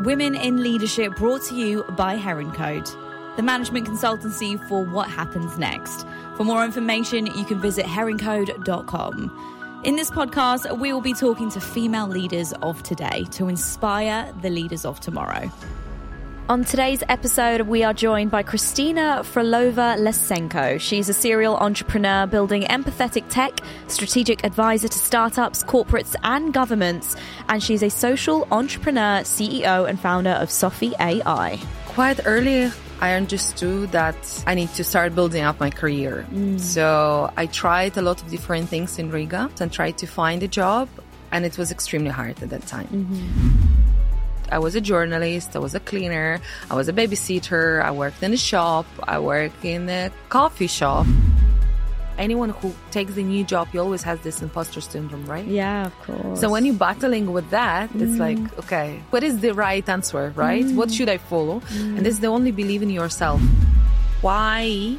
Women in Leadership brought to you by Heron Code, the management consultancy for what happens next. For more information, you can visit heroncode.com. In this podcast, we will be talking to female leaders of today to inspire the leaders of tomorrow. On today's episode, we are joined by Kristina Frolova Lesenko. She's a serial entrepreneur building empathetic tech, strategic advisor to startups, corporates, and governments. And she's a social entrepreneur, CEO, and founder of Sofii AI. Quite early, I understood that I need to start building up my career. Mm. So I tried a lot of different things in Riga and tried to find a job, and it was extremely hard at that time. Mm-hmm. I was a journalist, I was a cleaner, I was a babysitter, I worked in a shop, I worked in a coffee shop. Anyone who takes a new job, you always has this imposter syndrome, right? Yeah, of course. So when you're battling with that, mm. it's like, okay, what is the right answer, right? Mm. What should I follow? Mm. And this is the only believe in yourself. Why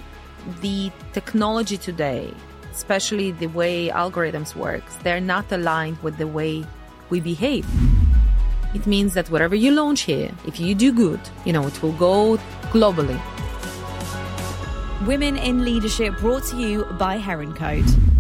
the technology today, especially the way algorithms works, they're not aligned with the way we behave. It means that whatever you launch here, if you do good, you know, it will go globally. Women in Leadership brought to you by Heron Code.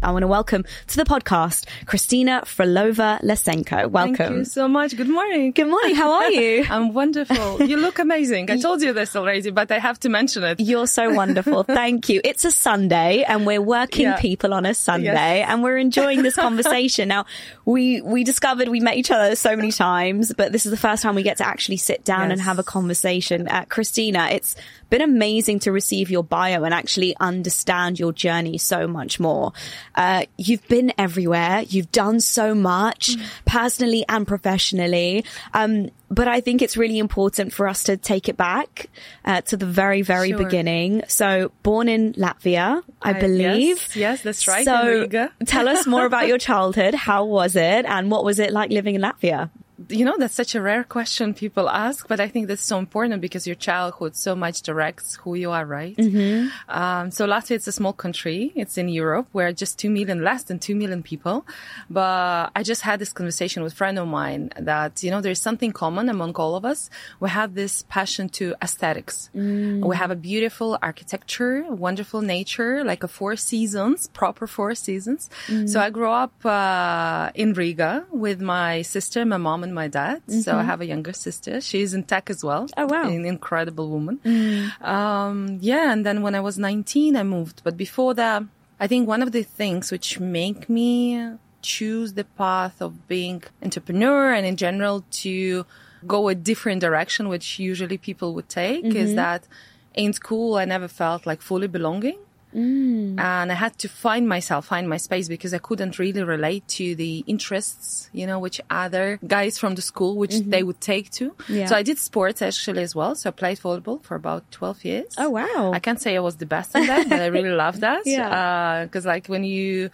I want to welcome to the podcast Kristina Frolova Lesenko. Welcome. Thank you so much. Good morning. Good morning. How are you? I'm wonderful. You look amazing. I told you this already, but I have to mention it. You're so wonderful. Thank you. It's a Sunday and we're working yeah. people on a Sunday yes. and we're enjoying this conversation. now, we, we discovered we met each other so many times, but this is the first time we get to actually sit down yes. and have a conversation. Uh, Kristina, it's been amazing to receive your bio and actually understand your journey so much more. Uh, you've been everywhere. You've done so much mm. personally and professionally. Um, but I think it's really important for us to take it back uh, to the very, very sure. beginning. So, born in Latvia, I, I believe. Yes, yes, that's right. So, tell us more about your childhood. How was it, and what was it like living in Latvia? You know, that's such a rare question people ask, but I think that's so important because your childhood so much directs who you are, right? Mm-hmm. Um, so Latvia, it's a small country. It's in Europe. We're just 2 million, less than 2 million people. But I just had this conversation with a friend of mine that, you know, there's something common among all of us. We have this passion to aesthetics. Mm. We have a beautiful architecture, wonderful nature, like a four seasons, proper four seasons. Mm. So I grew up, uh, in Riga with my sister, my mom, and my dad. Mm-hmm. So I have a younger sister. She's in tech as well. Oh, wow. An incredible woman. Mm. Um, yeah. And then when I was 19, I moved. But before that, I think one of the things which make me choose the path of being entrepreneur and in general to go a different direction, which usually people would take mm-hmm. is that in school, I never felt like fully belonging. Mm. And I had to find myself, find my space because I couldn't really relate to the interests, you know, which other guys from the school, which mm-hmm. they would take to. Yeah. So I did sports actually as well. So I played volleyball for about 12 years. Oh, wow. I can't say I was the best in that, but I really loved that. Yeah. Uh, cause like when you,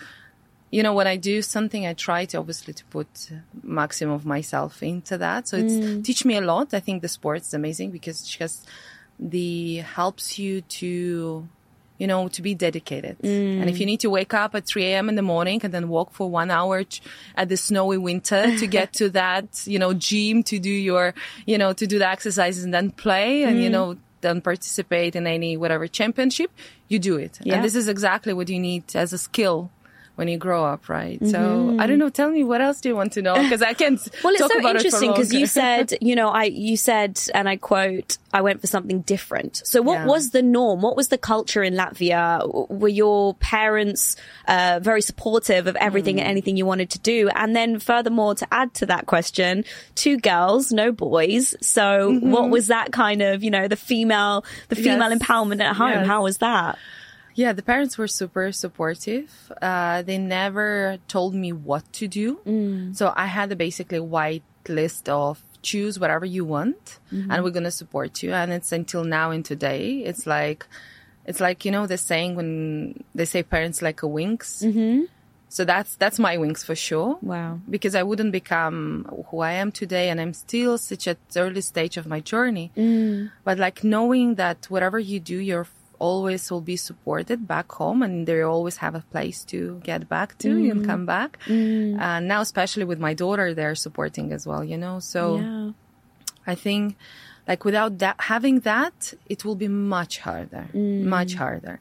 you know, when I do something, I try to obviously to put maximum of myself into that. So it's mm. teach me a lot. I think the sports is amazing because it just the helps you to you know, to be dedicated. Mm. And if you need to wake up at 3 a.m. in the morning and then walk for one hour at the snowy winter to get to that, you know, gym to do your, you know, to do the exercises and then play and, mm. you know, then participate in any whatever championship, you do it. Yeah. And this is exactly what you need as a skill when you grow up, right? Mm-hmm. So I don't know. Tell me what else do you want to know? Because I can't. well, it's so interesting because you said, you know, I you said, and I quote, I went for something different. So what yeah. was the norm? What was the culture in Latvia? Were your parents uh, very supportive of everything mm. and anything you wanted to do? And then furthermore, to add to that question, two girls, no boys. So mm-hmm. what was that kind of, you know, the female, the female yes. empowerment at home? Yes. How was that? Yeah, the parents were super supportive. Uh, they never told me what to do. Mm. So I had a basically white list of choose whatever you want mm-hmm. and we're going to support you. And it's until now and today, it's like, it's like, you know, the saying when they say parents like a wings. Mm-hmm. So that's, that's my wings for sure. Wow. Because I wouldn't become who I am today and I'm still such at early stage of my journey. Mm. But like knowing that whatever you do, you're always will be supported back home and they always have a place to get back to mm. and come back. Mm. And now, especially with my daughter, they're supporting as well, you know? So, yeah. I think like without that having that it will be much harder mm. much harder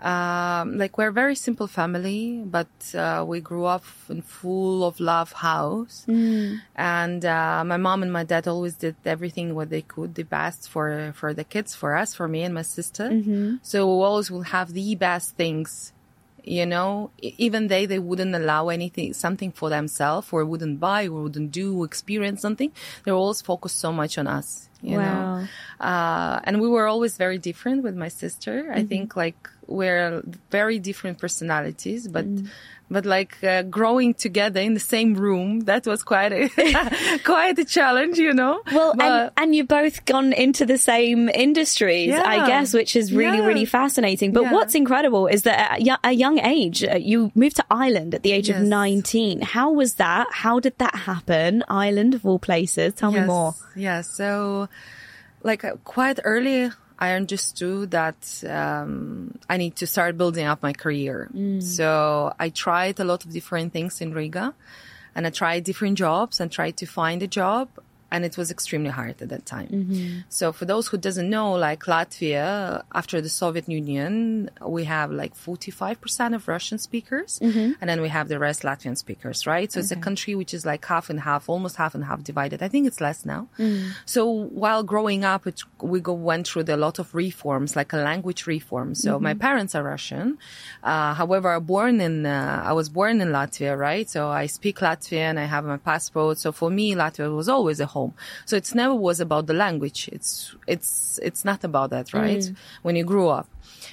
um, like we're a very simple family but uh, we grew up in full of love house mm. and uh, my mom and my dad always did everything what they could the best for for the kids for us for me and my sister mm-hmm. so we always will have the best things you know even they they wouldn't allow anything something for themselves or wouldn't buy or wouldn't do experience something they're always focused so much on us you wow. know uh, and we were always very different with my sister mm-hmm. i think like we're very different personalities but mm but like uh, growing together in the same room that was quite a quite a challenge you know? Well but, and, and you both gone into the same industries yeah, i guess which is really yeah. really fascinating. But yeah. what's incredible is that at a young age uh, you moved to ireland at the age yes. of 19 how was that? How did that happen? Ireland of all places. Tell yes. me more. Yeah so like uh, quite early I understood that um, I need to start building up my career. Mm. So I tried a lot of different things in Riga and I tried different jobs and tried to find a job and it was extremely hard at that time. Mm-hmm. So for those who doesn't know, like Latvia, after the Soviet Union, we have like 45% of Russian speakers, mm-hmm. and then we have the rest Latvian speakers, right? So okay. it's a country which is like half and half, almost half and half divided. I think it's less now. Mm. So while growing up, it, we go, went through a lot of reforms, like a language reform. So mm-hmm. my parents are Russian. Uh, however, I born in, uh, I was born in Latvia, right? So I speak Latvian, I have my passport. So for me, Latvia was always a home home. So it's never was about the language. It's, it's, it's not about that, right? Mm. When you grew up.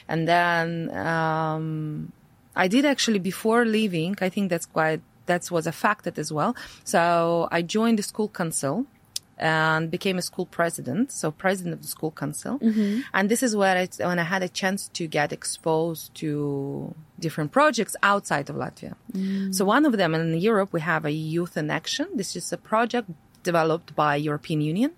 And then, um, I did actually before leaving, I think that's quite, that was a fact that as well. So I joined the school council and became a school president, so president of the school council. Mm-hmm. And this is where I, when I had a chance to get exposed to different projects outside of Latvia. Mm. So one of them in Europe, we have a youth in action. This is a project developed by European Union,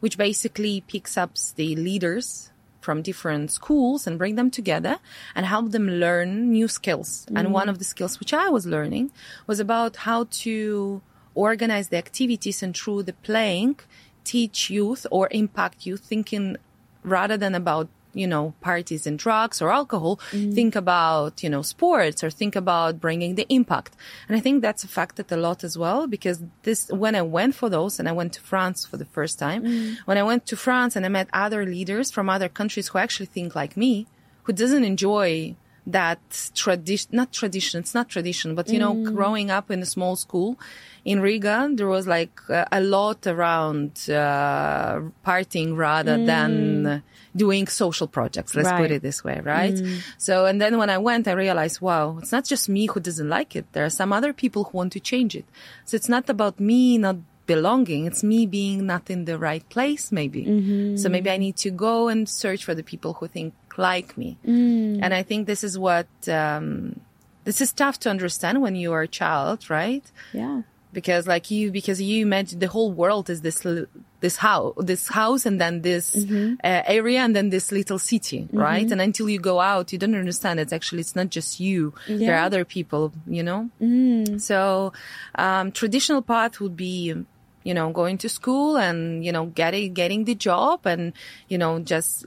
which basically picks up the leaders from different schools and bring them together and help them learn new skills. Mm. And one of the skills which I was learning was about how to organize the activities and through the playing teach youth or impact youth thinking rather than about you know, parties and drugs or alcohol, mm. think about, you know, sports or think about bringing the impact. And I think that's affected a lot as well because this, when I went for those and I went to France for the first time, mm. when I went to France and I met other leaders from other countries who actually think like me, who doesn't enjoy that tradition, not tradition, it's not tradition, but you know, mm. growing up in a small school in Riga, there was like a, a lot around uh, partying rather mm. than doing social projects. Let's right. put it this way, right? Mm. So, and then when I went, I realized, wow, it's not just me who doesn't like it. There are some other people who want to change it. So it's not about me not belonging. It's me being not in the right place, maybe. Mm-hmm. So maybe I need to go and search for the people who think like me. Mm. And I think this is what, um, this is tough to understand when you are a child, right? Yeah. Because like you, because you imagine the whole world is this, this house, this house and then this mm-hmm. uh, area and then this little city, mm-hmm. right? And until you go out, you don't understand it's actually, it's not just you. Yeah. There are other people, you know? Mm. So, um, traditional path would be, you know, going to school and, you know, getting, getting the job and, you know, just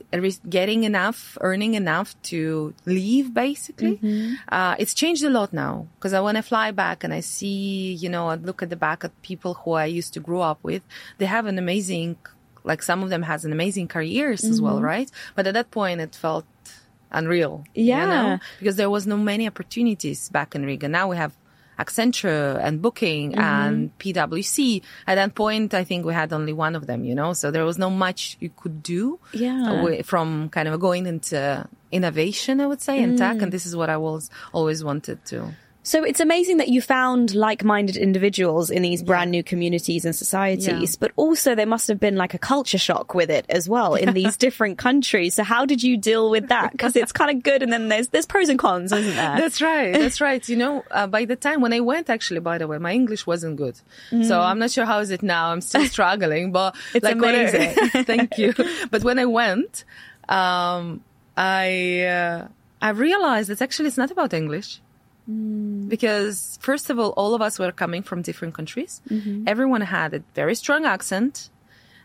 getting enough, earning enough to leave basically. Mm-hmm. Uh, it's changed a lot now because I, when I fly back and I see, you know, I look at the back at people who I used to grow up with, they have an amazing, like some of them has an amazing careers mm-hmm. as well, mm-hmm. right? But at that point it felt unreal. Yeah. You know? Because there was no many opportunities back in Riga. Now we have Accenture and Booking mm-hmm. and PwC. At that point, I think we had only one of them, you know, so there was no much you could do yeah. from kind of going into innovation, I would say, and mm. tech. And this is what I was always wanted to. So it's amazing that you found like-minded individuals in these brand new communities and societies, yeah. but also there must have been like a culture shock with it as well in these different countries. So how did you deal with that? Because it's kind of good, and then there's there's pros and cons, isn't there? That's right. That's right. You know, uh, by the time when I went, actually, by the way, my English wasn't good, mm. so I'm not sure how is it now. I'm still struggling, but it's like amazing. I, thank you. But when I went, um, I uh, I realized that actually it's not about English. Mm. Because first of all, all of us were coming from different countries. Mm-hmm. Everyone had a very strong accent.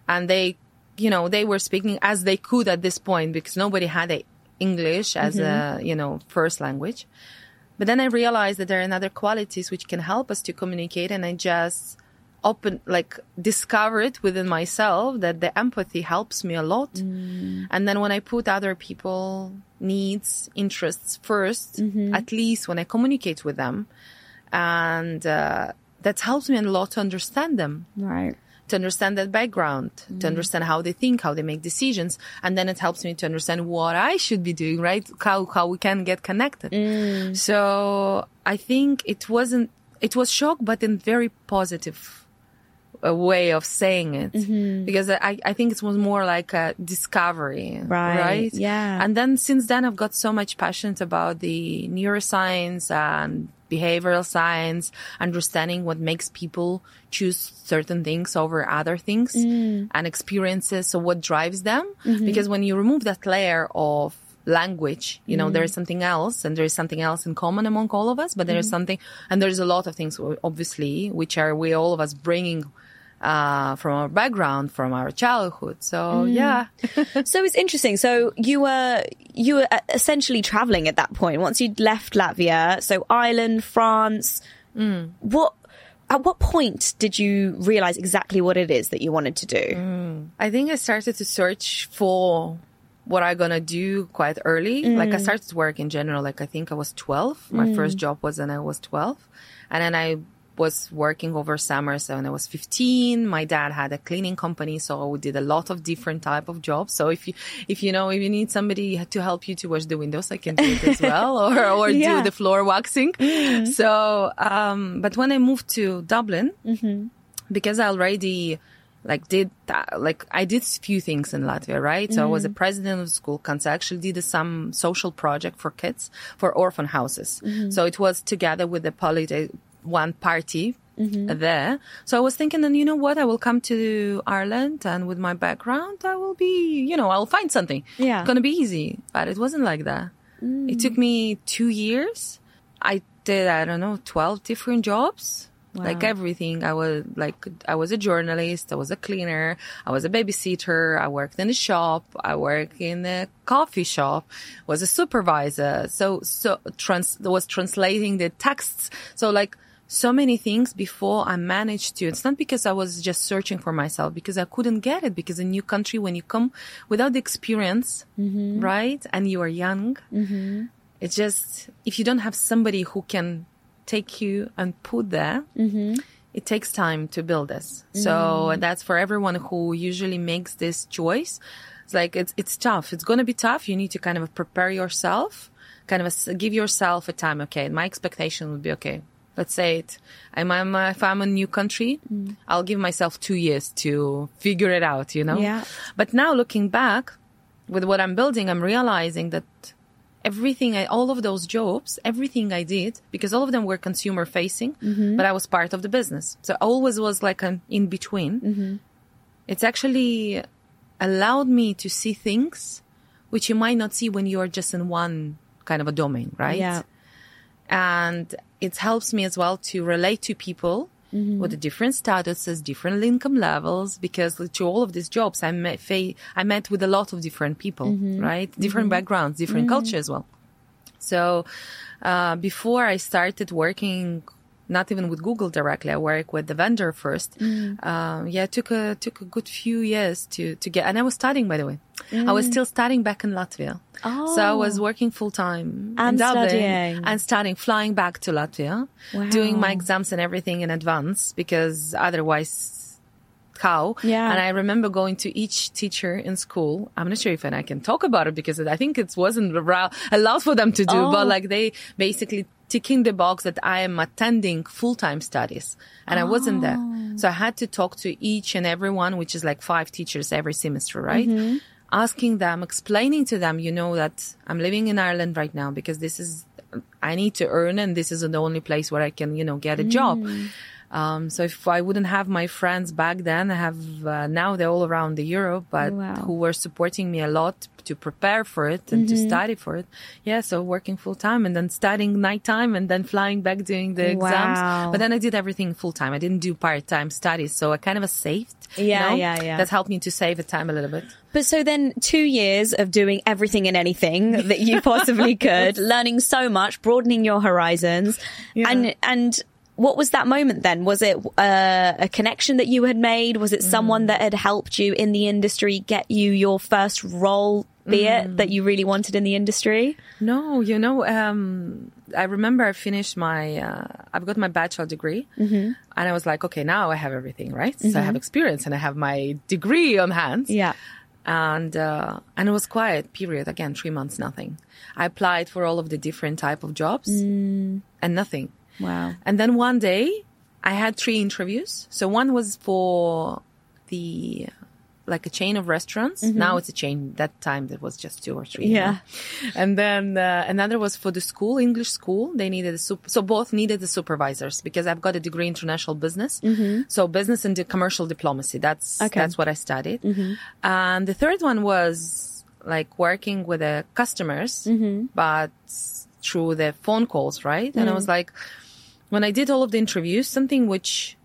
and they, you know, they were speaking as they could at this point because nobody had a English as mm-hmm. a, you know, first language. But then I realized that there are other qualities which can help us to communicate. And I just open, like discover it within myself that the empathy helps me a lot. Mm. And then when I put other people needs, interests 1st mm-hmm. at least when I communicate with them, and uh, that helps me a lot to understand them. Right to understand that background, mm. to understand how they think, how they make decisions. And then it helps me to understand what I should be doing, right? How, how we can get connected. Mm. So I think it wasn't, it was shock, but in very positive a way of saying it mm-hmm. because I, I think it was more like a discovery right. right yeah and then since then i've got so much passion about the neuroscience and behavioral science, understanding what makes people choose certain things over other things mm. and experiences. So what drives them? Mm-hmm. Because when you remove that layer of language, you know, mm. there is something else and there is something else in common among all of us, but there is mm. something, and there's a lot of things, obviously, which are we all of us bringing uh, from our background, from our childhood. So mm. yeah. so it's interesting. So you were you were essentially traveling at that point once you'd left Latvia. So Ireland, France. Mm. What at what point did you realize exactly what it is that you wanted to do? Mm. I think I started to search for what I'm gonna do quite early. Mm. Like I started work in general. Like I think I was 12. My mm. first job was when I was 12. And then I was working over summer. So when I was 15, my dad had a cleaning company. So we did a lot of different type of jobs. So if you, if you know, if you need somebody to help you to wash the windows, I can do it as well or, or yeah. do the floor waxing. Mm-hmm. So, um, but when I moved to Dublin, mm-hmm. because I already, like did that, like I did few things in Latvia, right? Mm-hmm. So I was a mm-hmm. president of the school council. I actually did some social project for kids for orphan houses. Mm-hmm. So it was together with the politi- one party Mm-hmm. there. So I was thinking, and you know what? I will come to Ireland and with my background, I will be, you know, I'll find something. Yeah. It's going to be easy. But it wasn't like that. Mm. It took me two years. I did, I don't know, 12 different jobs. Wow. Like everything. I was like, I was a journalist. I was a cleaner. I was a babysitter. I worked in a shop. I worked in a coffee shop. Was a supervisor. So, so trans, was translating the texts. So like, so many things before I managed to. It's not because I was just searching for myself, because I couldn't get it. Because a new country, when you come without the experience, mm-hmm. right, and you are young, mm-hmm. it's just if you don't have somebody who can take you and put there. Mm-hmm. It takes time to build this. So mm-hmm. that's for everyone who usually makes this choice. It's like it's it's tough. It's going to be tough. You need to kind of prepare yourself, kind of give yourself a time. Okay, my expectation would be okay let's say it. I'm, I'm if I'm a new country, mm. I'll give myself two years to figure it out, you know? Yeah. But now looking back with what I'm building, I'm realizing that everything, I, all of those jobs, everything I did, because all of them were consumer facing, mm-hmm. but I was part of the business. So I always was like an in between. Mm-hmm. It's actually allowed me to see things which you might not see when you're just in one kind of a domain, right? Yeah. And it helps me as well to relate to people mm-hmm. with different statuses, different income levels, because to all of these jobs, I met, I met with a lot of different people, mm-hmm. right? Different mm-hmm. backgrounds, different mm-hmm. culture as well. So, uh, before I started working not even with Google directly. I work with the vendor first. Mm. Um, yeah, it took a took a good few years to to get, and I was studying by the way. Mm. I was mm. still studying back in Latvia, oh. so I was oh. working full time and in Dublin studying. and studying, flying back to Latvia, wow. doing my exams and everything in advance because otherwise how. Yeah. And I remember going to each teacher in school. I'm not sure if I can talk about it because I think it wasn't allowed for them to do, oh. but like they basically ticking the box that I am attending full-time studies and oh. I wasn't there. Oh. So I had to talk to each and every one, which is like five teachers every semester, right? Mm-hmm. Asking them, explaining to them, you know, that I'm living in Ireland right now because this is, I need to earn and this is the only place where I can, you know, get a job. Um, so if I wouldn't have my friends back then, I have uh, now they're all around the Europe, but Wow. who were supporting me a lot to prepare for it and to study for it. Yeah, so working full time and then studying nighttime and then flying back doing the exams. But then I did everything full time. I didn't do part time studies, so I kind of saved. you Yeah, know? yeah, yeah. That helped me to save the time a little bit. But so then two years of doing everything and anything that you possibly could, learning so much, broadening your horizons. Yeah. And, and what was that moment then? Was it uh, a connection that you had made? Was it someone that had helped you in the industry get you your first role, be it that you really wanted in the industry? No, you know, um, I remember I finished my, uh, I've got my bachelor degree, and I was like, okay, now I have everything, right? So I have experience and I have my degree on hand. Yeah. and uh, and it was quiet period again, three months, nothing. I applied for all of the different type of jobs, and nothing. Wow. And then one day, I had three interviews. So one was for the like a chain of restaurants. Mm-hmm. Now it's a chain. That time there was just two or three. Yeah. And then uh, another was for the school, English school. They needed a sup- so both needed the supervisors because I've got a degree in international business. Mm-hmm. So business and the commercial diplomacy. That's Okay. that's what I studied. Mm-hmm. And the third one was like working with the customers, but through the phone calls, right? And I mm. was like, when I did all of the interviews, something which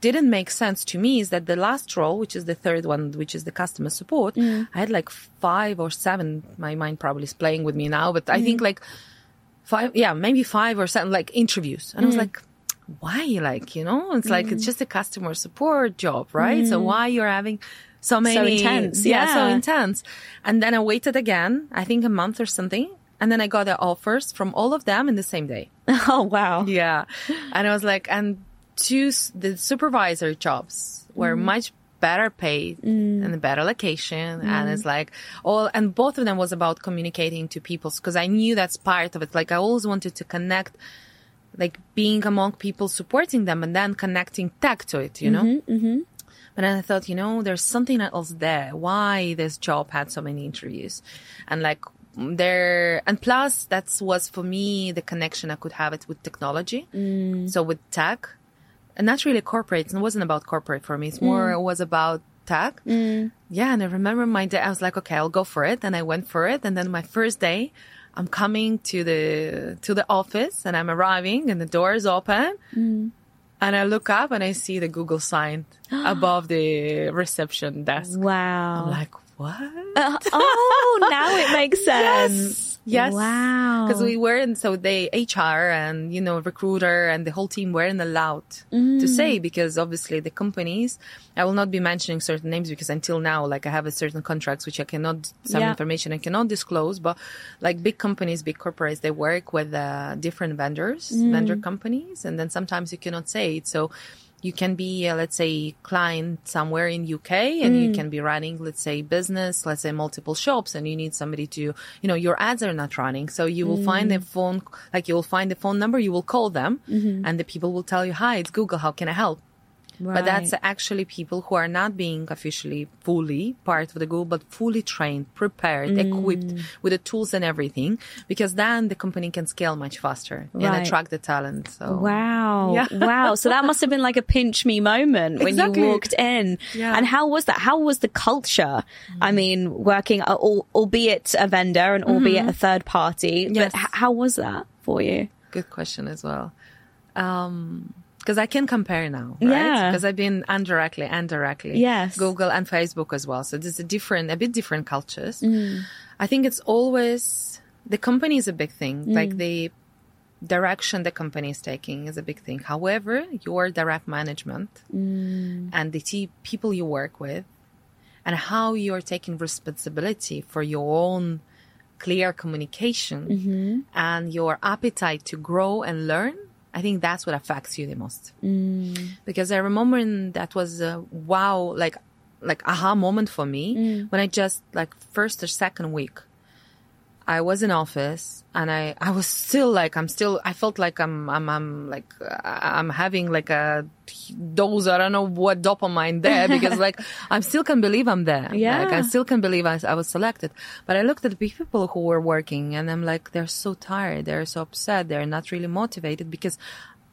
didn't make sense to me is that the last role, which is the third one, which is the customer support, mm. I had like five or seven. My mind probably is playing with me now, but I think mm. like five, yeah, maybe five or seven like interviews. And I was mm. like, why? Like, you know, it's like, it's just a customer support job, right? So why you're having so many So intense, yeah, so intense. And then I waited again, I think a month or something. And then I got the offers from all of them in the same day. Oh, wow. Yeah. And I was like, and two, the supervisor jobs were mm-hmm. much better paid mm. and a better location. And mm-hmm. it's like all, and both of them was about communicating to people because I knew that's part of it. Like I always wanted to connect, like being among people, supporting them and then connecting tech to it, you know? Mm-hmm. mm-hmm. But then I thought, you know, there's something else there. Why this job had so many interviews, and like there, and plus that was for me the connection I could have it with technology. Mm. So with tech, and not really corporate. It wasn't about corporate for me. It's more mm. it was about tech. Mm. Yeah, and I remember my day. I was like, okay, I'll go for it, and I went for it. And then my first day, I'm coming to the to the office, and I'm arriving, and the door is open. And I look up and I see the Google sign above the reception desk. Wow. I'm like, what? Uh, oh, now it makes sense. Yes. Wow. Because we weren't, so they, HR and, you know, recruiter and the whole team weren't allowed to mm. say because obviously the companies, I will not be mentioning certain names because until now, like I have a certain contracts which I cannot, some Yeah. information I cannot disclose, but like big companies, big corporates, they work with uh, different vendors, vendor mm. companies, and then sometimes you cannot say it. So, you can be, uh, let's say, client somewhere in UK and you mm. can be running, let's say, business, let's say multiple shops and you need somebody to, you know, your ads are not running. So you will find mm. the phone, like you will find the phone number, you will call them mm-hmm. and the people will tell you, hi, it's Google. How can I help? But that's actually people who are not being officially fully part of the group, but fully trained, prepared, equipped with the tools and everything, because then the company can scale much faster Right. and attract the talent. So Wow. Yeah. wow. So that must have been like a pinch me moment when Exactly. you walked in. Yeah. And how was that? How was the culture? I mean, working, uh, albeit a vendor and albeit a third party, Mm-hmm. Yes. but how was that for you? Good question as well. Um, because I can compare now, right? Yeah. Because I've been indirectly and directly. Yes. Google and Facebook as well. So there's a different, a bit different cultures. Mm. I think it's always, the company is a big thing. Mm. Like the direction the company is taking is a big thing. However, your direct management Mm. and the te- people you work with and how you're taking responsibility for your own clear communication Mm-hmm. and your appetite to grow and learn, I think that's what affects you the most. Mm. Because I remember that was a wow, like, like aha moment for me Mm. when I just like first or second week, I was in office and I, I was still like, I'm still, I felt like I'm, I'm, I'm like, I'm having like a dose, I don't know what dopamine there because like, I still can't believe I'm there. Yeah. Like, I still can't believe I, I was selected. But I looked at the people who were working and I'm like, they're so tired. They're so upset. They're not really motivated because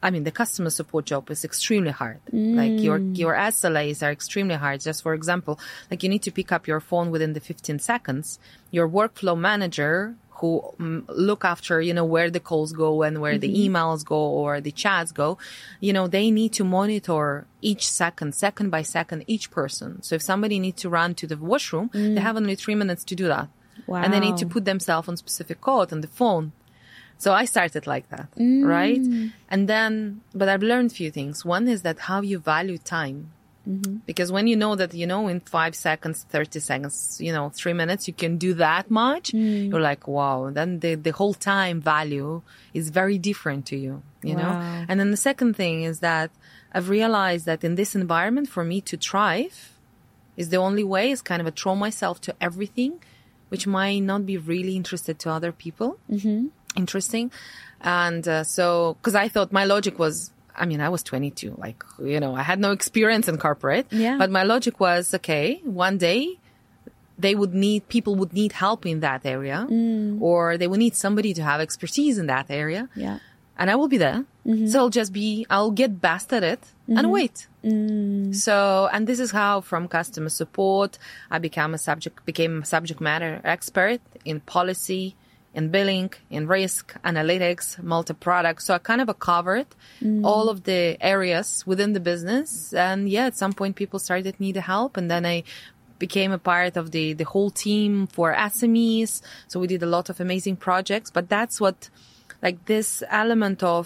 I mean, the customer support job is extremely hard. Mm. Like your, your SLAs are extremely hard. Just for example, like you need to pick up your phone within the 15 seconds. Your workflow manager who um, look after, you know, where the calls go and where mm-hmm. the emails go or the chats go, you know, they need to monitor each second, second by second, each person. So if somebody needs to run to the washroom, mm. they have only three minutes to do that. Wow. And they need to put themselves on specific code on the phone. So I started like that, mm. right? And then, but I've learned a few things. One is that how you value time. Mm-hmm. Because when you know that, you know, in five seconds, 30 seconds, you know, three minutes, you can do that much, mm. you're like, wow, then the, the whole time value is very different to you, you wow. know? And then the second thing is that I've realized that in this environment, for me to thrive is the only way is kind of a throw myself to everything, which might not be really interested to other people. Mm-hmm. Interesting. And uh, so, because I thought my logic was I mean, I was 22. Like, you know, I had no experience in corporate. Yeah. But my logic was, okay, one day they would need, people would need help in that area mm. or they would need somebody to have expertise in that area. Yeah. And I will be there. Mm-hmm. So I'll just be, I'll get best at it mm-hmm. and wait. Mm. So, and this is how from customer support, I became a subject, became a subject matter expert in policy, in billing, in risk, analytics, multi-product. So I kind of covered mm. all of the areas within the business. And yeah, at some point people started needing help. And then I became a part of the, the whole team for SMEs. So we did a lot of amazing projects, but that's what, like this element of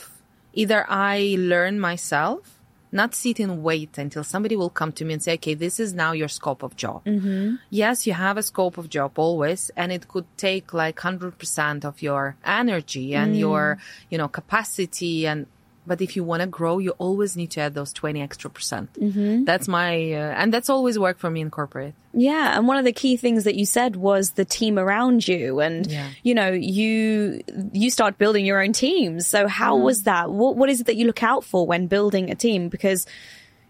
either I learn myself not sit and wait until somebody will come to me and say, okay, this is now your scope of job. Mm-hmm. Yes, you have a scope of job always, and it could take like 100% of your energy and mm. your, you know, capacity and but if you want to grow, you always need to add those 20 extra percent. Mm-hmm. That's my, uh, and that's always worked for me in corporate. Yeah. And one of the key things that you said was the team around you. And, yeah. you know, you, you start building your own teams. So how mm. was that? What, what is it that you look out for when building a team? Because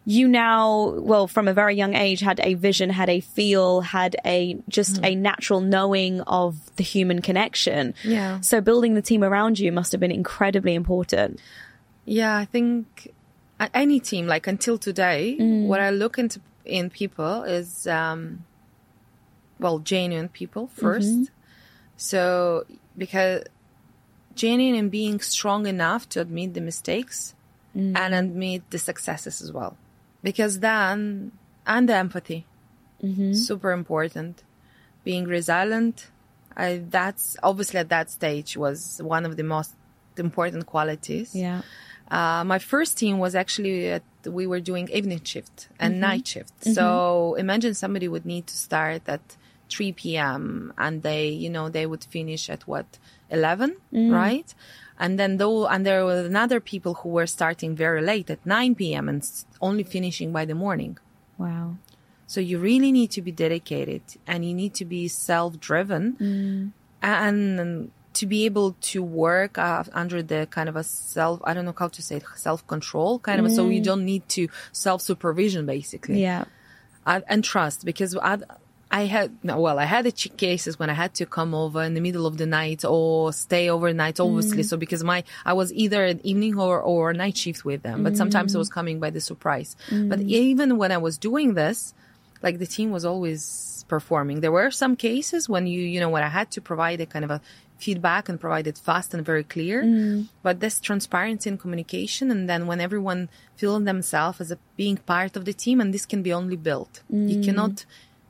you now, well, from a very young age, had a vision, had a feel, had a just mm. a natural knowing of the human connection. Yeah. So building the team around you must have been incredibly important. Yeah, I think any team, like until today, mm. what I look into in people is, um, well, genuine people 1st mm-hmm. So, because genuine and being strong enough to admit the mistakes mm. and admit the successes as well. Because then, and the empathy, mm-hmm. super important. Being resilient, I, that's obviously at that stage was one of the most important qualities. Yeah. Uh, my first team was actually at, we were doing evening shift and mm-hmm. night shift. Mm-hmm. So imagine somebody would need to start at 3 p.m. and they, you know, they would finish at what 11, mm. right? And then though, and there were another people who were starting very late at 9 p.m. and only finishing by the morning. Wow. So you really need to be dedicated and you need to be self-driven mm. and to be able to work uh, under the kind of a self, I don't know how to say it, self control kind of, mm. so you mm. don't need to self supervision basically. Yeah. And trust because I, I had, well, I had cases when I had to come over in the middle of the night or stay overnight, obviously. Mm. So because my, I was either an evening or, or night shift with them, but mm. sometimes I was coming by the surprise. But mm. even when I was doing this, like the team was always performing. There were some cases when you, you know, when I had to provide a kind of a feedback and provide it fast and very clear. Mm. But this transparency and communication, and then when everyone feels themselves as a being part of the team, and this can be only built. Mm. You cannot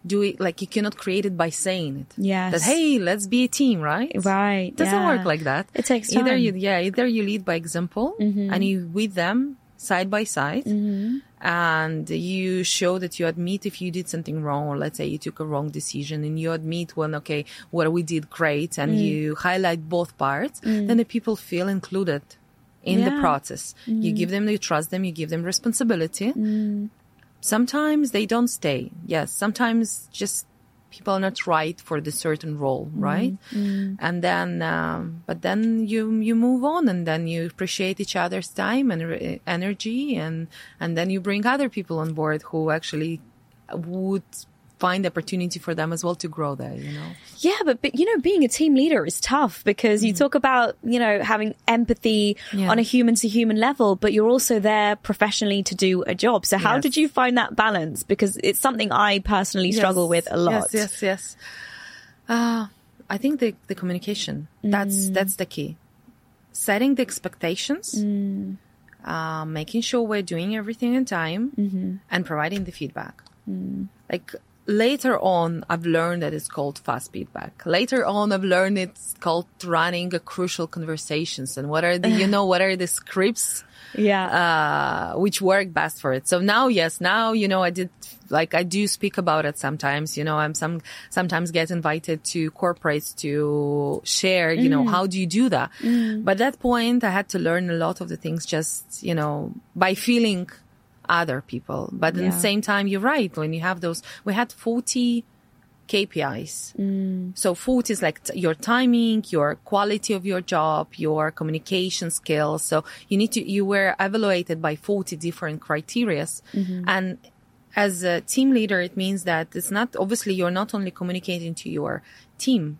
do it like you cannot create it by saying it. Yes. That hey, let's be a team, right? Right. It doesn't yeah. work like that. It takes time. Either you yeah, either you lead by example mm-hmm. and you with them side by side mm-hmm. and you show that you admit if you did something wrong or let's say you took a wrong decision and you admit when okay what we did great and mm. you highlight both parts mm. then the people feel included in yeah. the process mm. you give them you trust them you give them responsibility mm. sometimes they don't stay yes sometimes just people are not right for the certain role, mm-hmm. right? Mm. And then, um, but then you you move on, and then you appreciate each other's time and re- energy, and and then you bring other people on board who actually would find the opportunity for them as well to grow there, you know? Yeah, but, but you know, being a team leader is tough because you mm. talk about, you know, having empathy yeah. on a human to human level, but you're also there professionally to do a job. So how yes. did you find that balance? Because it's something I personally struggle yes. with a lot. Yes, yes, yes. Uh, I think the, the communication, that's, mm. that's the key. Setting the expectations. Mm. Uh, making sure we're doing everything in time mm-hmm. and providing the feedback. Mm. Like later on, I've learned that it's called fast feedback. Later on, I've learned it's called running a crucial conversations and what are the, you know, what are the scripts? Yeah. Uh, which work best for it. So now, yes, now, you know, I did, like, I do speak about it sometimes, you know, I'm some, sometimes get invited to corporates to share, you mm. know, how do you do that? Mm. But at that point, I had to learn a lot of the things just, you know, by feeling other people. But yeah. at the same time, you're right. When you have those, we had 40 KPIs. Mm. So 40 is like t- your timing, your quality of your job, your communication skills. So you need to, you were evaluated by 40 different criterias. Mm-hmm. And as a team leader, it means that it's not, obviously you're not only communicating to your team,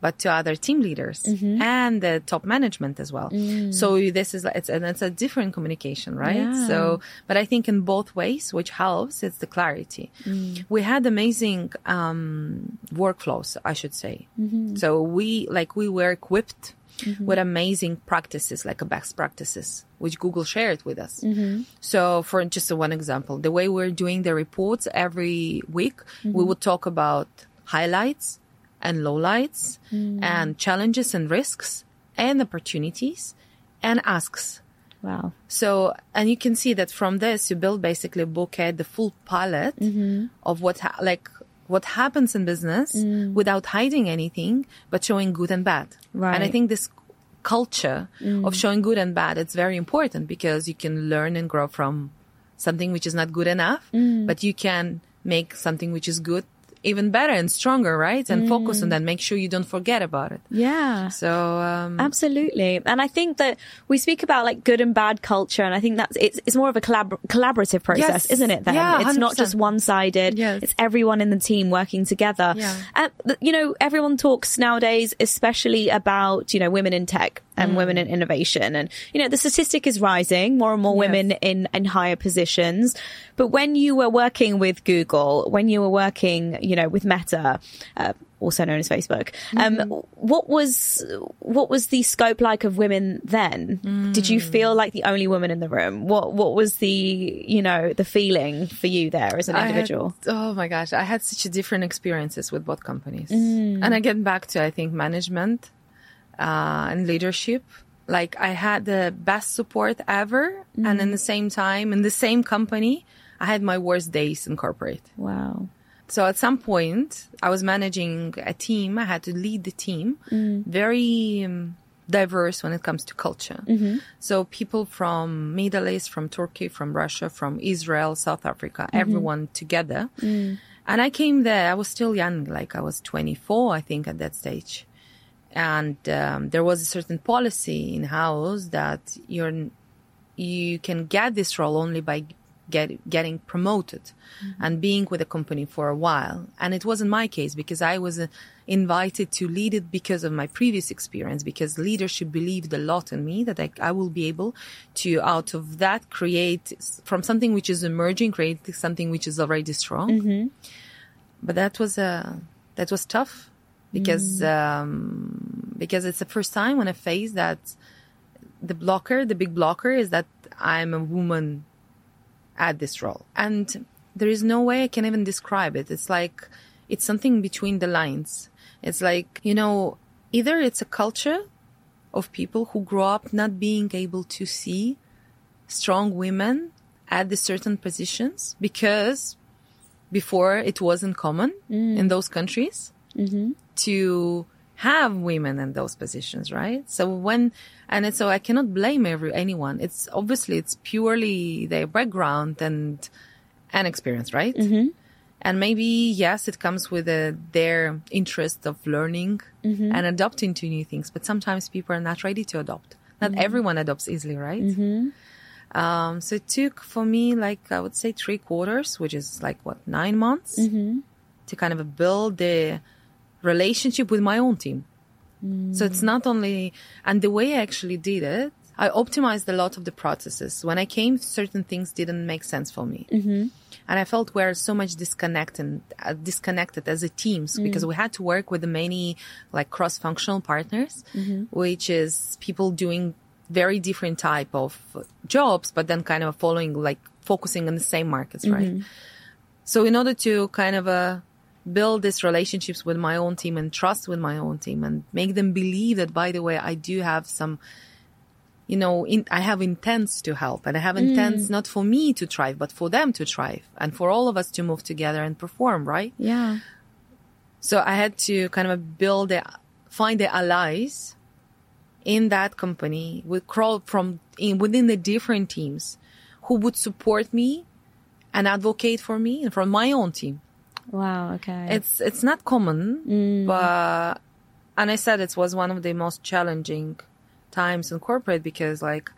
but to other team leaders mm-hmm. and the top management as well. Mm. So this is it's and it's a different communication, right? Yeah. So, but I think in both ways, which helps, it's the clarity. Mm. We had amazing um, workflows, I should say. Mm-hmm. So we like we were equipped. Mm-hmm. with amazing practices like a best practices which google shared with us mm-hmm. so for just one example the way we're doing the reports every week we mm-hmm. would talk about highlights and lowlights mm. and challenges and risks and opportunities and asks. Wow. So, and you can see that from this, you build basically a bouquet, the full palette mm-hmm. of what, ha- like, what happens in business mm. without hiding anything, but showing good and bad. Right. And I think this culture mm. of showing good and bad, it's very important because you can learn and grow from something which is not good enough, mm. but you can make something which is good even better and stronger, right? And mm. focus on that. Make sure you don't forget about it. Yeah. So um, absolutely. And I think that we speak about like good and bad culture, and I think that's it's it's more of a collabor- collaborative process, yes. isn't it? Then yeah, it's 100%. not just one sided. Yes. It's everyone in the team working together. Yeah. And you know, everyone talks nowadays, especially about you know women in tech and mm. women in innovation. And, you know, the statistic is rising, more and more yes. women in, in higher positions. But when you were working with Google, when you were working, you know, with Meta, uh, also known as Facebook. Um, mm-hmm. what was what was the scope like of women then? Mm. Did you feel like the only woman in the room? What what was the you know the feeling for you there as an individual? Had, oh my gosh, I had such different experiences with both companies, mm. and again back to I think management uh, and leadership. Like I had the best support ever, mm-hmm. and in the same time, in the same company, I had my worst days in corporate. Wow. So at some point, I was managing a team. I had to lead the team. Mm. Very um, diverse when it comes to culture. Mm-hmm. So people from Middle East, from Turkey, from Russia, from Israel, South Africa, mm-hmm. everyone together. Mm. And I came there. I was still young, like I was 24, I think, at that stage and um, there was a certain policy in house that you're you can get this role only by get, getting promoted mm-hmm. and being with a company for a while. And it wasn't my case because I was uh, invited to lead it because of my previous experience, because leadership believed a lot in me that I, I will be able to, out of that, create from something which is emerging, create something which is already strong. Mm-hmm. But that was, uh, that was tough because mm. um, because it's the first time when I face that the blocker, the big blocker, is that I'm a woman at this role, and there is no way I can even describe it. It's like it's something between the lines. It's like you know, either it's a culture of people who grow up not being able to see strong women at the certain positions because before it wasn't common mm. in those countries mm-hmm. to have women in those positions, right? So when, and so I cannot blame every, anyone. It's obviously, it's purely their background and, and experience, right? Mm-hmm. And maybe, yes, it comes with a, their interest of learning mm-hmm. and adopting to new things, but sometimes people are not ready to adopt. Not mm-hmm. everyone adopts easily, right? Mm-hmm. Um, so it took for me like, I would say three quarters, which is like what, nine months? Mm-hmm to kind of build the relationship with my own team. Mm. So it's not only, and the way I actually did it, I optimized a lot of the processes. When I came, certain things didn't make sense for me. Mm-hmm. And I felt we're so much disconnected, uh, disconnected as a teams mm. because we had to work with many like cross-functional partners, mm-hmm. which is people doing very different type of jobs, but then kind of following like focusing on the same markets, right? Mm-hmm. So in order to kind of uh, build these relationships with my own team and trust with my own team and make them believe that, by the way, I do have some, you know, in, I have intents to help and I have intents mm. not for me to thrive, but for them to thrive and for all of us to move together and perform, right? Yeah. So I had to kind of build, the, find the allies in that company with crawl from in, within the different teams who would support me and advocate for me and from my own team. Wow. Okay. It's it's not common, mm. but and I said it was one of the most challenging times in corporate because like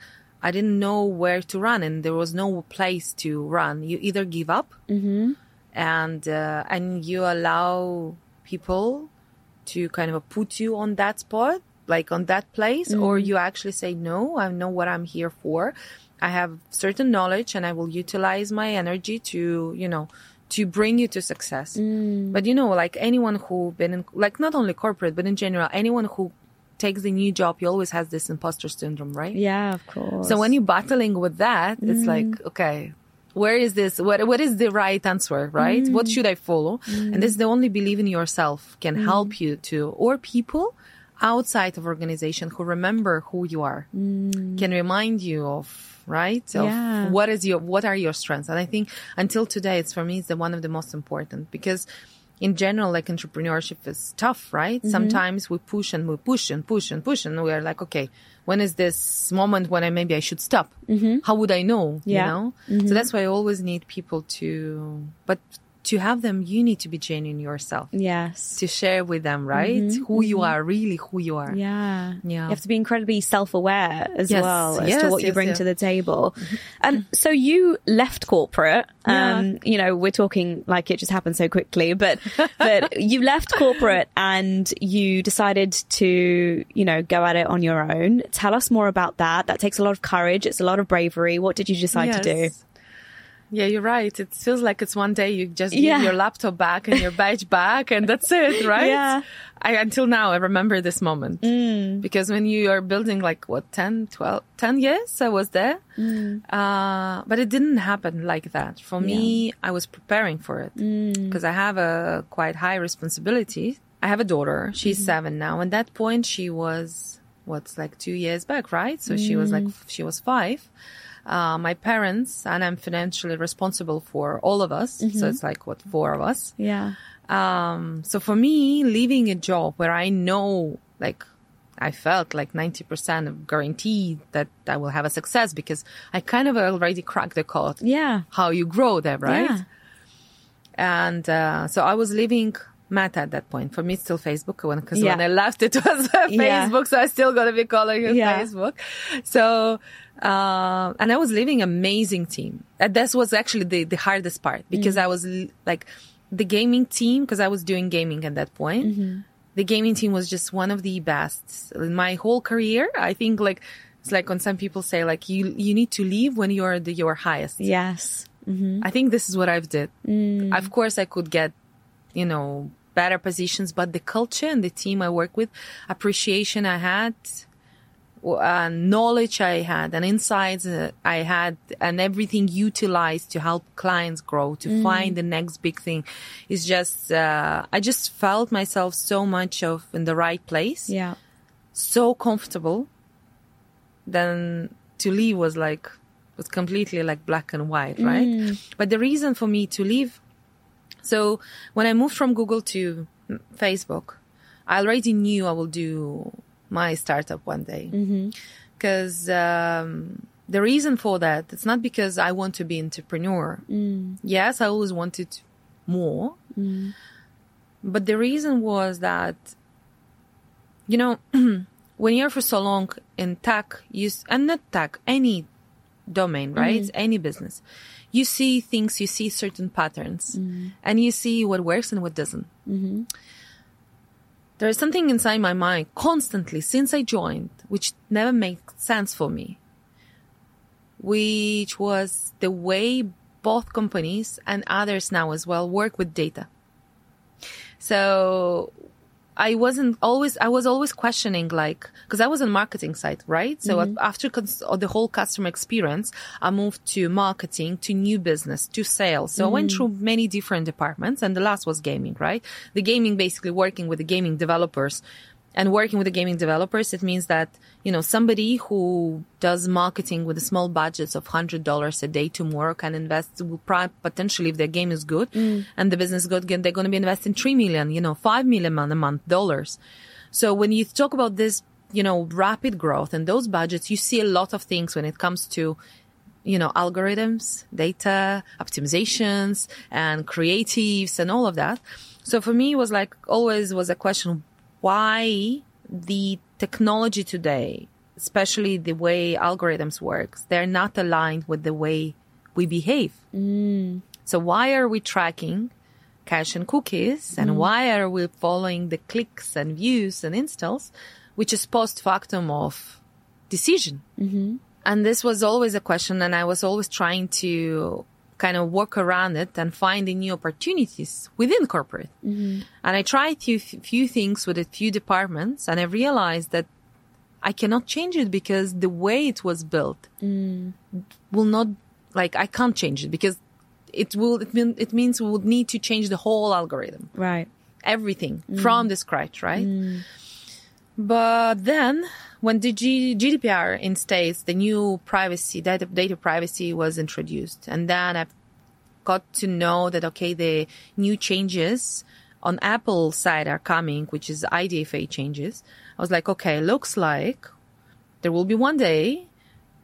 I didn't know where to run and there was no place to run. You either give up mm-hmm. and uh, and you allow people to kind of put you on that spot, like on that place, mm. or you actually say no. I know what I'm here for. I have certain knowledge and I will utilize my energy to you know to bring you to success. Mm. But you know, like anyone who been in, like not only corporate, but in general, anyone who takes the new job, he always has this imposter syndrome, right? Yeah, of course. So when you're battling with that, mm. it's like, okay, where is this? What, what is the right answer, right? Mm. What should I follow? And this is the only believe in yourself can mm. help you to, or people outside of organization who remember who you are, mm. can remind you of right? Of yeah. what is your, what are your strengths? And I think until today, it's for me, it's the one of the most important because in general, like entrepreneurship is tough, right? Mm-hmm. Sometimes we push and we push and push and push and we are like, okay, when is this moment when I maybe I should stop? Mm-hmm. How would I know? Yeah. You know? Mm-hmm. So that's why I always need people to, but to have them, you need to be genuine yourself. Yes. To share with them, right? Mm-hmm, who mm-hmm. you are, really who you are. Yeah. Yeah. You have to be incredibly self-aware as yes. well as yes, to what yes, you bring to the table. Mm-hmm. And so you left corporate. Yeah. Um, you know, we're talking like it just happened so quickly, but, but you left corporate and you decided to, you know, go at it on your own. Tell us more about that. That takes a lot of courage. It's a lot of bravery. What did you decide to do? Yeah, you're right. It feels like it's one day you just give your laptop back and your badge back and that's it, right? Yeah. I, until now, I remember this moment mm. because when you are building like what, 10, 12, 10 years I was there. Mm. Uh, but it didn't happen like that. For yeah. me, I was preparing for it because mm. I have a quite high responsibility. I have a daughter. She's mm-hmm. seven now. At that point she was, what's like two years back, right? So she was like, mm. she was five uh, my parents, and I'm financially responsible for all of us. Mm-hmm. So it's like what four of us. Yeah. Um, so for me, leaving a job where I know, like, I felt like 90% of guaranteed that I will have a success because I kind of already cracked the code. Yeah. How you grow there, right? Yeah. And, uh, so I was leaving Meta at that point. For me, it's still Facebook one because yeah. when I left, it was Facebook. Yeah. So I still got to be calling it. Facebook. So, uh, and I was leaving amazing team. And that was actually the, the hardest part because mm-hmm. I was like the gaming team because I was doing gaming at that point. Mm-hmm. The gaming team was just one of the best in my whole career. I think like, it's like when some people say like you, you need to leave when you're the, your highest. Yes. Mm-hmm. I think this is what I've did. Mm. Of course I could get, you know, better positions, but the culture and the team I work with, appreciation I had, uh, knowledge I had and insights uh, I had and everything utilized to help clients grow, to mm. find the next big thing is just, uh, I just felt myself so much of in the right place. Yeah. So comfortable. Then to leave was like, was completely like black and white, right? Mm. But the reason for me to leave so when I moved from Google to Facebook, I already knew I will do my startup one day. Because mm-hmm. um, the reason for that, it's not because I want to be entrepreneur. Mm. Yes, I always wanted more. Mm. But the reason was that, you know, when you're for so long in tech, you, and not tech, any domain, right? Mm-hmm. Any business. You see things, you see certain patterns, mm-hmm. and you see what works and what doesn't. Mm-hmm. There is something inside my mind constantly since I joined, which never made sense for me, which was the way both companies and others now as well work with data. So I wasn't always, I was always questioning like, cause I was on marketing side, right? So mm-hmm. after cons- the whole customer experience, I moved to marketing, to new business, to sales. So mm-hmm. I went mm. through many different departments and the last was gaming, right? The gaming basically working with the gaming developers and working with the gaming developers, it means that, you know, somebody who does marketing with a small budgets of $100 a day to more can invest potentially, if their game is good mm. and the business is good, they're going to be investing 3 million, you know, 5 million a month dollars. So when you talk about this, you know, rapid growth and those budgets, you see a lot of things when it comes to, you know, algorithms, data, optimizations and creatives and all of that. So for me, it was like always was a question, why the technology today, especially the way algorithms works, they're not aligned with the way we behave. Mm. So why are we tracking cache and cookies and mm. why are we following the clicks and views and installs, which is post factum of decision? Mm-hmm. And this was always a question and I was always trying to kind of work around it and finding new opportunities within corporate. Mm-hmm. And I tried a few things with a few departments and I realized that I cannot change it because the way it was built mm. will not, like, I can't change it because it will, it, mean, it means we would need to change the whole algorithm. Right. Everything mm. from the scratch, right? Mm. But then when the G- GDPR in states, the new privacy, data, data privacy was introduced. And then I got to know that, okay, the new changes on Apple side are coming, which is IDFA changes. I was like, okay, looks like there will be one day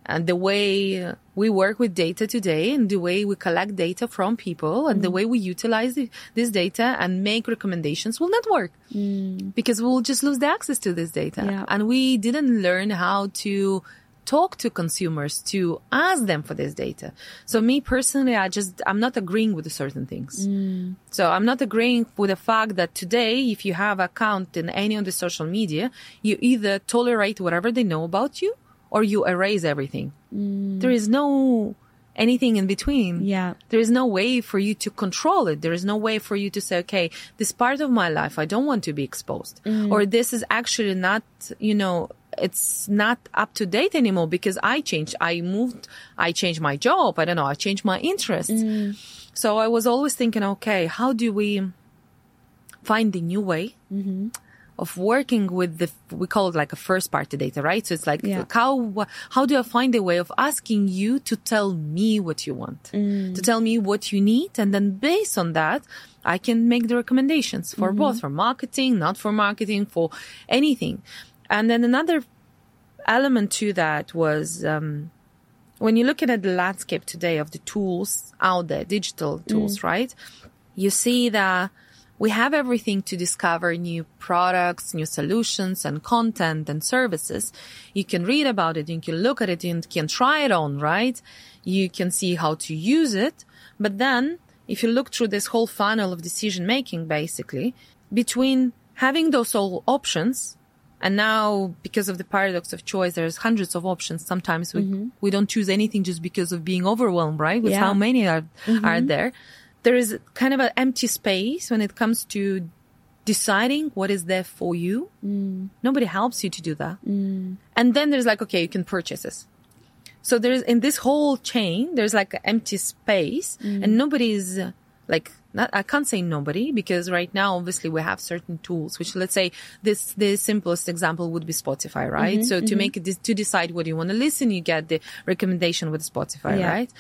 and the way we work with data today and the way we collect data from people and mm. the way we utilize the, this data and make recommendations will not work mm. because we'll just lose the access to this data. Yeah. And we didn't learn how to talk to consumers to ask them for this data. So me personally, I just, I'm not agreeing with certain things. Mm. So I'm not agreeing with the fact that today, if you have account in any of the social media, you either tolerate whatever they know about you or you erase everything. Mm. There is no anything in between. Yeah. There is no way for you to control it. There is no way for you to say, okay, this part of my life, I don't want to be exposed. Mm. Or this is actually not, you know, it's not up to date anymore because I changed. I moved. I changed my job. I don't know. I changed my interests. Mm. So I was always thinking, okay, how do we find the new way? Mm-hmm of working with the we call it like a first party data right so it's like yeah. how how do i find a way of asking you to tell me what you want mm. to tell me what you need and then based on that i can make the recommendations for mm-hmm. both for marketing not for marketing for anything and then another element to that was um, when you're looking at the landscape today of the tools out there digital tools mm. right you see that we have everything to discover new products, new solutions and content and services. You can read about it, you can look at it, you can try it on, right? You can see how to use it. But then if you look through this whole funnel of decision making, basically between having those all options and now because of the paradox of choice, there's hundreds of options. Sometimes we, mm-hmm. we don't choose anything just because of being overwhelmed, right? With yeah. how many are, mm-hmm. are there there is kind of an empty space when it comes to deciding what is there for you. Mm. Nobody helps you to do that. Mm. And then there's like, okay, you can purchase this. So there's in this whole chain, there's like an empty space mm. and nobody's like, not, I can't say nobody because right now, obviously we have certain tools, which let's say this, the simplest example would be Spotify, right? Mm-hmm, so to mm-hmm. make it, to decide what you want to listen, you get the recommendation with Spotify, yeah. right?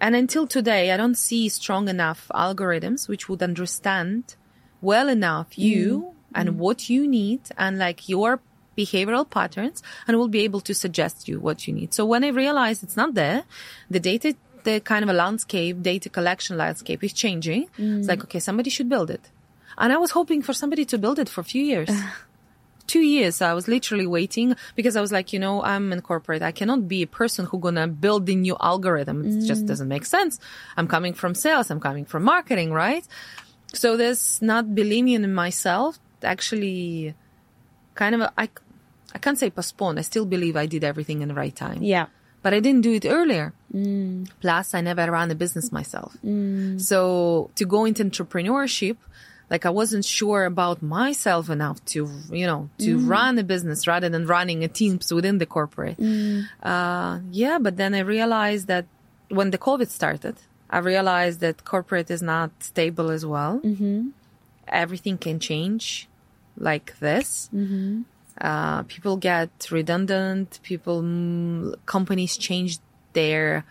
And until today, I don't see strong enough algorithms which would understand well enough you mm. and mm. what you need and like your behavioral patterns and will be able to suggest you what you need. So when I realized it's not there, the data, the kind of a landscape, data collection landscape is changing. Mm. It's like, okay, somebody should build it. And I was hoping for somebody to build it for a few years. two years. I was literally waiting because I was like, you know, I'm in corporate. I cannot be a person who gonna build the new algorithm. It mm. just doesn't make sense. I'm coming from sales. I'm coming from marketing, right? So this not believing in myself actually kind of, I, I can't say postpone. I still believe I did everything in the right time. Yeah. But I didn't do it earlier. Mm. Plus, I never ran a business myself. Mm. So to go into entrepreneurship, like I wasn't sure about myself enough to, you know, to mm. run a business rather than running a team within the corporate. Mm. Uh, yeah, but then I realized that when the COVID started, I realized that corporate is not stable as well. Mm-hmm. Everything can change like this. Mm-hmm. Uh, people get redundant. People, mm, companies change their,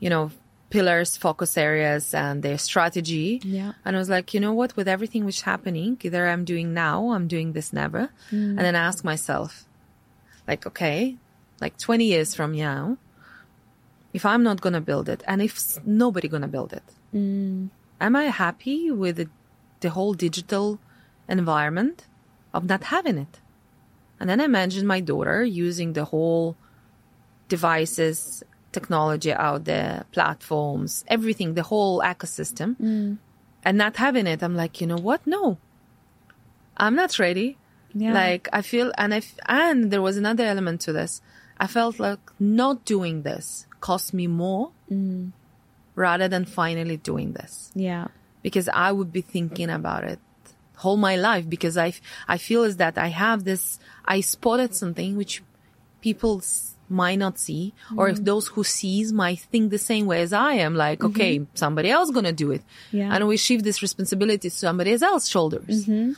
you know, pillars, focus areas, and their strategy. Yeah. And I was like, you know what? With everything which is happening, either I'm doing now, I'm doing this never. Mm. And then I ask myself, like, okay, like 20 years from now, if I'm not going to build it and if nobody going to build it, mm. am I happy with the, the whole digital environment of not having it? And then I imagine my daughter using the whole devices, technology out there, platforms, everything, the whole ecosystem, mm. and not having it. I'm like, you know what? No, I'm not ready. Yeah. Like I feel, and I, and there was another element to this. I felt like not doing this cost me more mm. rather than finally doing this. Yeah. Because I would be thinking about it whole my life because I, I feel is that I have this, I spotted something which people might not see mm-hmm. or if mm-hmm. those who sees might think the same way as I am like mm-hmm. okay somebody else gonna do it yeah. and we shift this responsibility to somebody else's shoulders mm-hmm.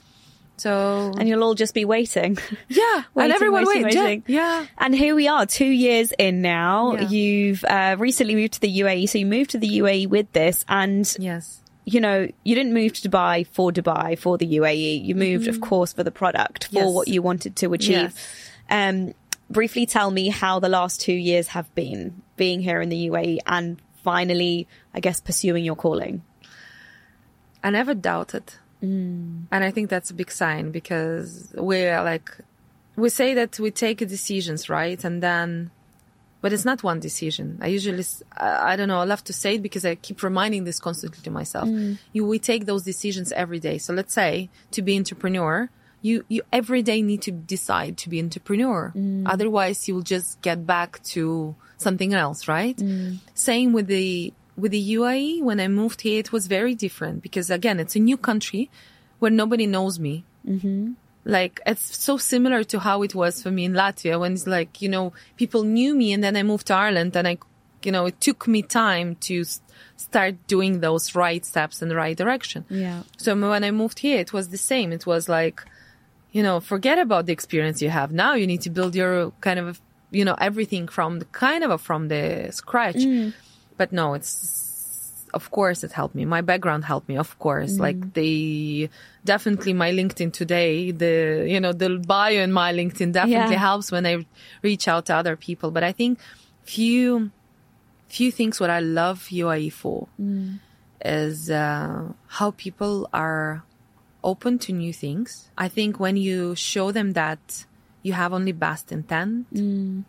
so and you'll all just be waiting yeah waiting, and everyone waiting, wait, waiting. Yeah, yeah and here we are two years in now yeah. you've uh, recently moved to the UAE so you moved to the UAE with this and yes you know, you didn't move to Dubai for Dubai, for the UAE. You moved, mm-hmm. of course, for the product, for yes. what you wanted to achieve. Yes. Um, briefly tell me how the last two years have been being here in the UAE and finally, I guess, pursuing your calling. I never doubted. Mm. And I think that's a big sign because we're like, we say that we take decisions, right? And then but it's not one decision. I usually, I don't know, I love to say it because I keep reminding this constantly to myself. Mm. You, we take those decisions every day. So let's say to be entrepreneur, you, you every day need to decide to be entrepreneur. Mm. Otherwise you will just get back to something else, right? Mm. Same with the, with the UAE. When I moved here, it was very different because again, it's a new country where nobody knows me. Mm-hmm like it's so similar to how it was for me in Latvia when it's like, you know, people knew me and then I moved to Ireland and I, you know, it took me time to start doing those right steps in the right direction. Yeah. So when I moved here, it was the same. It was like, you know, forget about the experience you have. Now you need to build your kind of, you know, everything from the kind of from the scratch. Mm. But no, it's of course it helped me. My background helped me, of course. Mm. Like they definitely my LinkedIn today, the you know, the bio in my LinkedIn definitely yeah. helps when I reach out to other people. But I think few few things what I love UAE for mm. is uh, how people are open to new things. I think when you show them that you have only best intent, mm.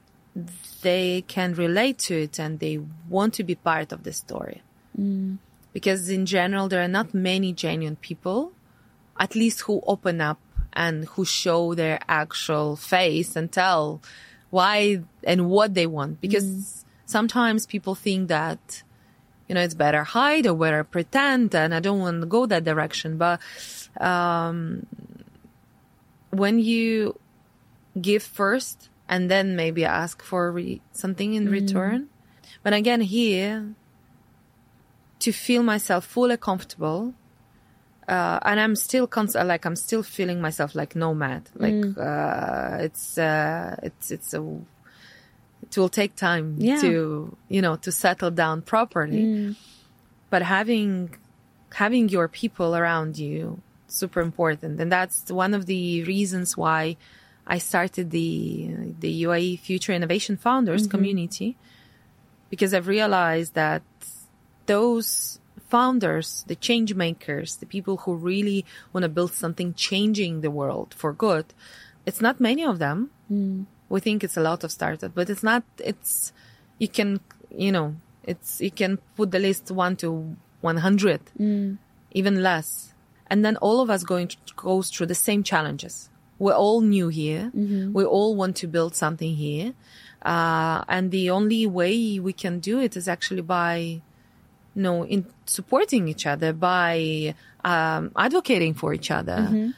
they can relate to it and they want to be part of the story. Mm. Because in general, there are not many genuine people, at least who open up and who show their actual face and tell why and what they want. Because mm. sometimes people think that, you know, it's better hide or better pretend, and I don't want to go that direction. But um, when you give first and then maybe ask for re- something in mm. return, but again, here to feel myself fully comfortable. Uh, and I'm still cons- like I'm still feeling myself like nomad. Like mm. uh, it's uh, it's it's a it will take time yeah. to you know to settle down properly. Mm. But having having your people around you super important, and that's one of the reasons why I started the the UAE Future Innovation Founders mm-hmm. community because I've realized that those founders, the change makers, the people who really want to build something changing the world for good, it's not many of them. Mm. We think it's a lot of startups, but it's not. It's you can you know it's you can put the list one to one hundred, Mm. even less, and then all of us going to, goes through the same challenges. We're all new here. We all want to build something here, uh, and the only way we can do it is actually by you know, in supporting each other by um, advocating for each other,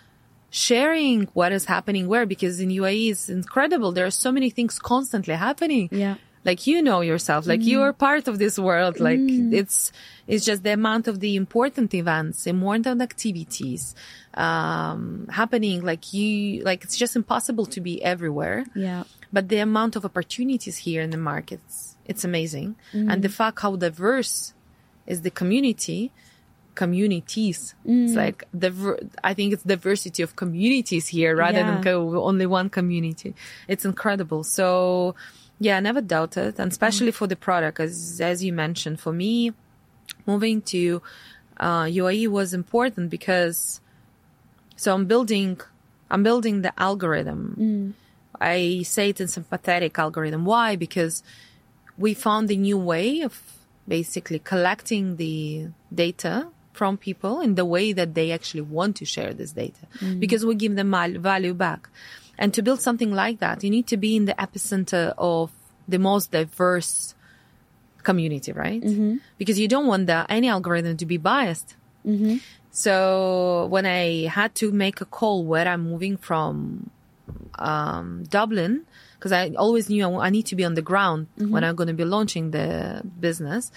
sharing what is happening where. Because in UAE, it's incredible. There are so many things constantly happening. Yeah. Like you know yourself, like you are part of this world. Like it's it's just the amount of the important events, important activities um, happening. Like you, like it's just impossible to be everywhere Yeah. but the amount of opportunities here in the markets it's amazing and the fact how diverse is the community communities. It's like the i think it's diversity of communities here rather Yeah. than go only one community. It's incredible. So yeah I never doubted. And especially for the product as as you mentioned for me moving to uh, UAE was important because so I'm building I'm building the algorithm. I say it's a sympathetic algorithm. Why? Because we found a new way of basically collecting the data from people in the way that they actually want to share this data mm. because we give them value back. And to build something like that, you need to be in the epicenter of the most diverse community, right? Mm-hmm. Because you don't want the, any algorithm to be biased. Mm-hmm. So when I had to make a call where I'm moving from um, Dublin, because I always knew I, I need to be on the ground mm-hmm. when I'm going to be launching the business.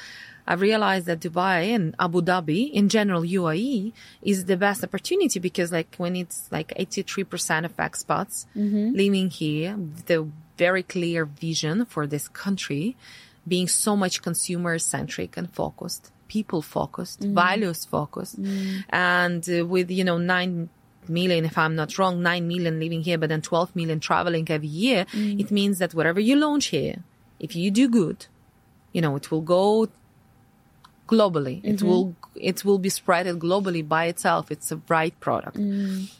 I realized that Dubai and Abu Dhabi, in general UAE, is the best opportunity because like when it's like 83% of expats mm-hmm. living here, the very clear vision for this country being so much consumer centric and focused, people focused, mm-hmm. values focused. Mm-hmm. And uh, with, you know, nine million, if I'm not wrong, 9 million living here, but then 12 million traveling every year, mm. it means that whatever you launch here, if you do good, you know, it will go globally. It will, it will be spreaded globally by itself. It's a bright product.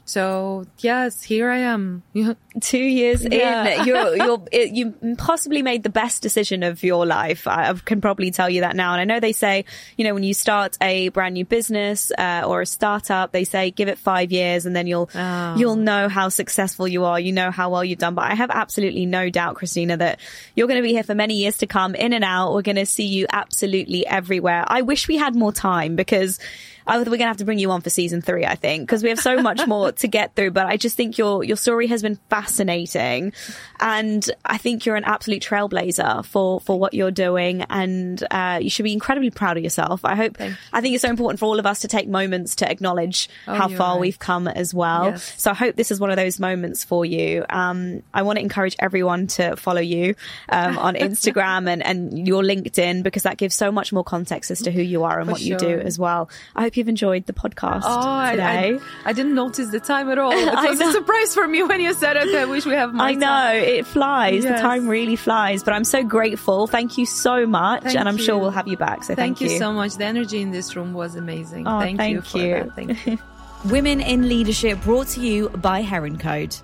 So yes, here I am. Two years Yeah. in, you're, you're, it, you possibly made the best decision of your life. I I can probably tell you that now. And I know they say, you know, when you start a brand new business uh, or a startup, they say give it five years and then you'll Oh. you'll know how successful you are. You know how well you've done. But I have absolutely no doubt, Kristina, that you're going to be here for many years to come, in and out. We're going to see you absolutely everywhere. I wish we had more time because. I, we're going to have to bring you on for season three, I think, because we have so much more to get through. But I just think your your story has been fascinating, and I think you're an absolute trailblazer for for what you're doing, and uh, you should be incredibly proud of yourself. I hope. I think it's so important for all of us to take moments to acknowledge how Oh, you're far right. we've come as well. Yes. So I hope this is one of those moments for you. Um, I want to encourage everyone to follow you um, on Instagram and, and your LinkedIn because that gives so much more context as to who you are and For what you do as well. I hope you've enjoyed the podcast Oh, I, today. I, I didn't notice the time at all. It was a surprise for me when you said, okay, I wish we have more I know time. it flies. The time really flies, but I'm so grateful. Thank you so much, Thank and I'm sure we'll have you back. So Thank, thank, you so much. The energy in this room was amazing. Oh, thank, thank you for you. that. Thank you. Women in Leadership brought to you by Heroncode.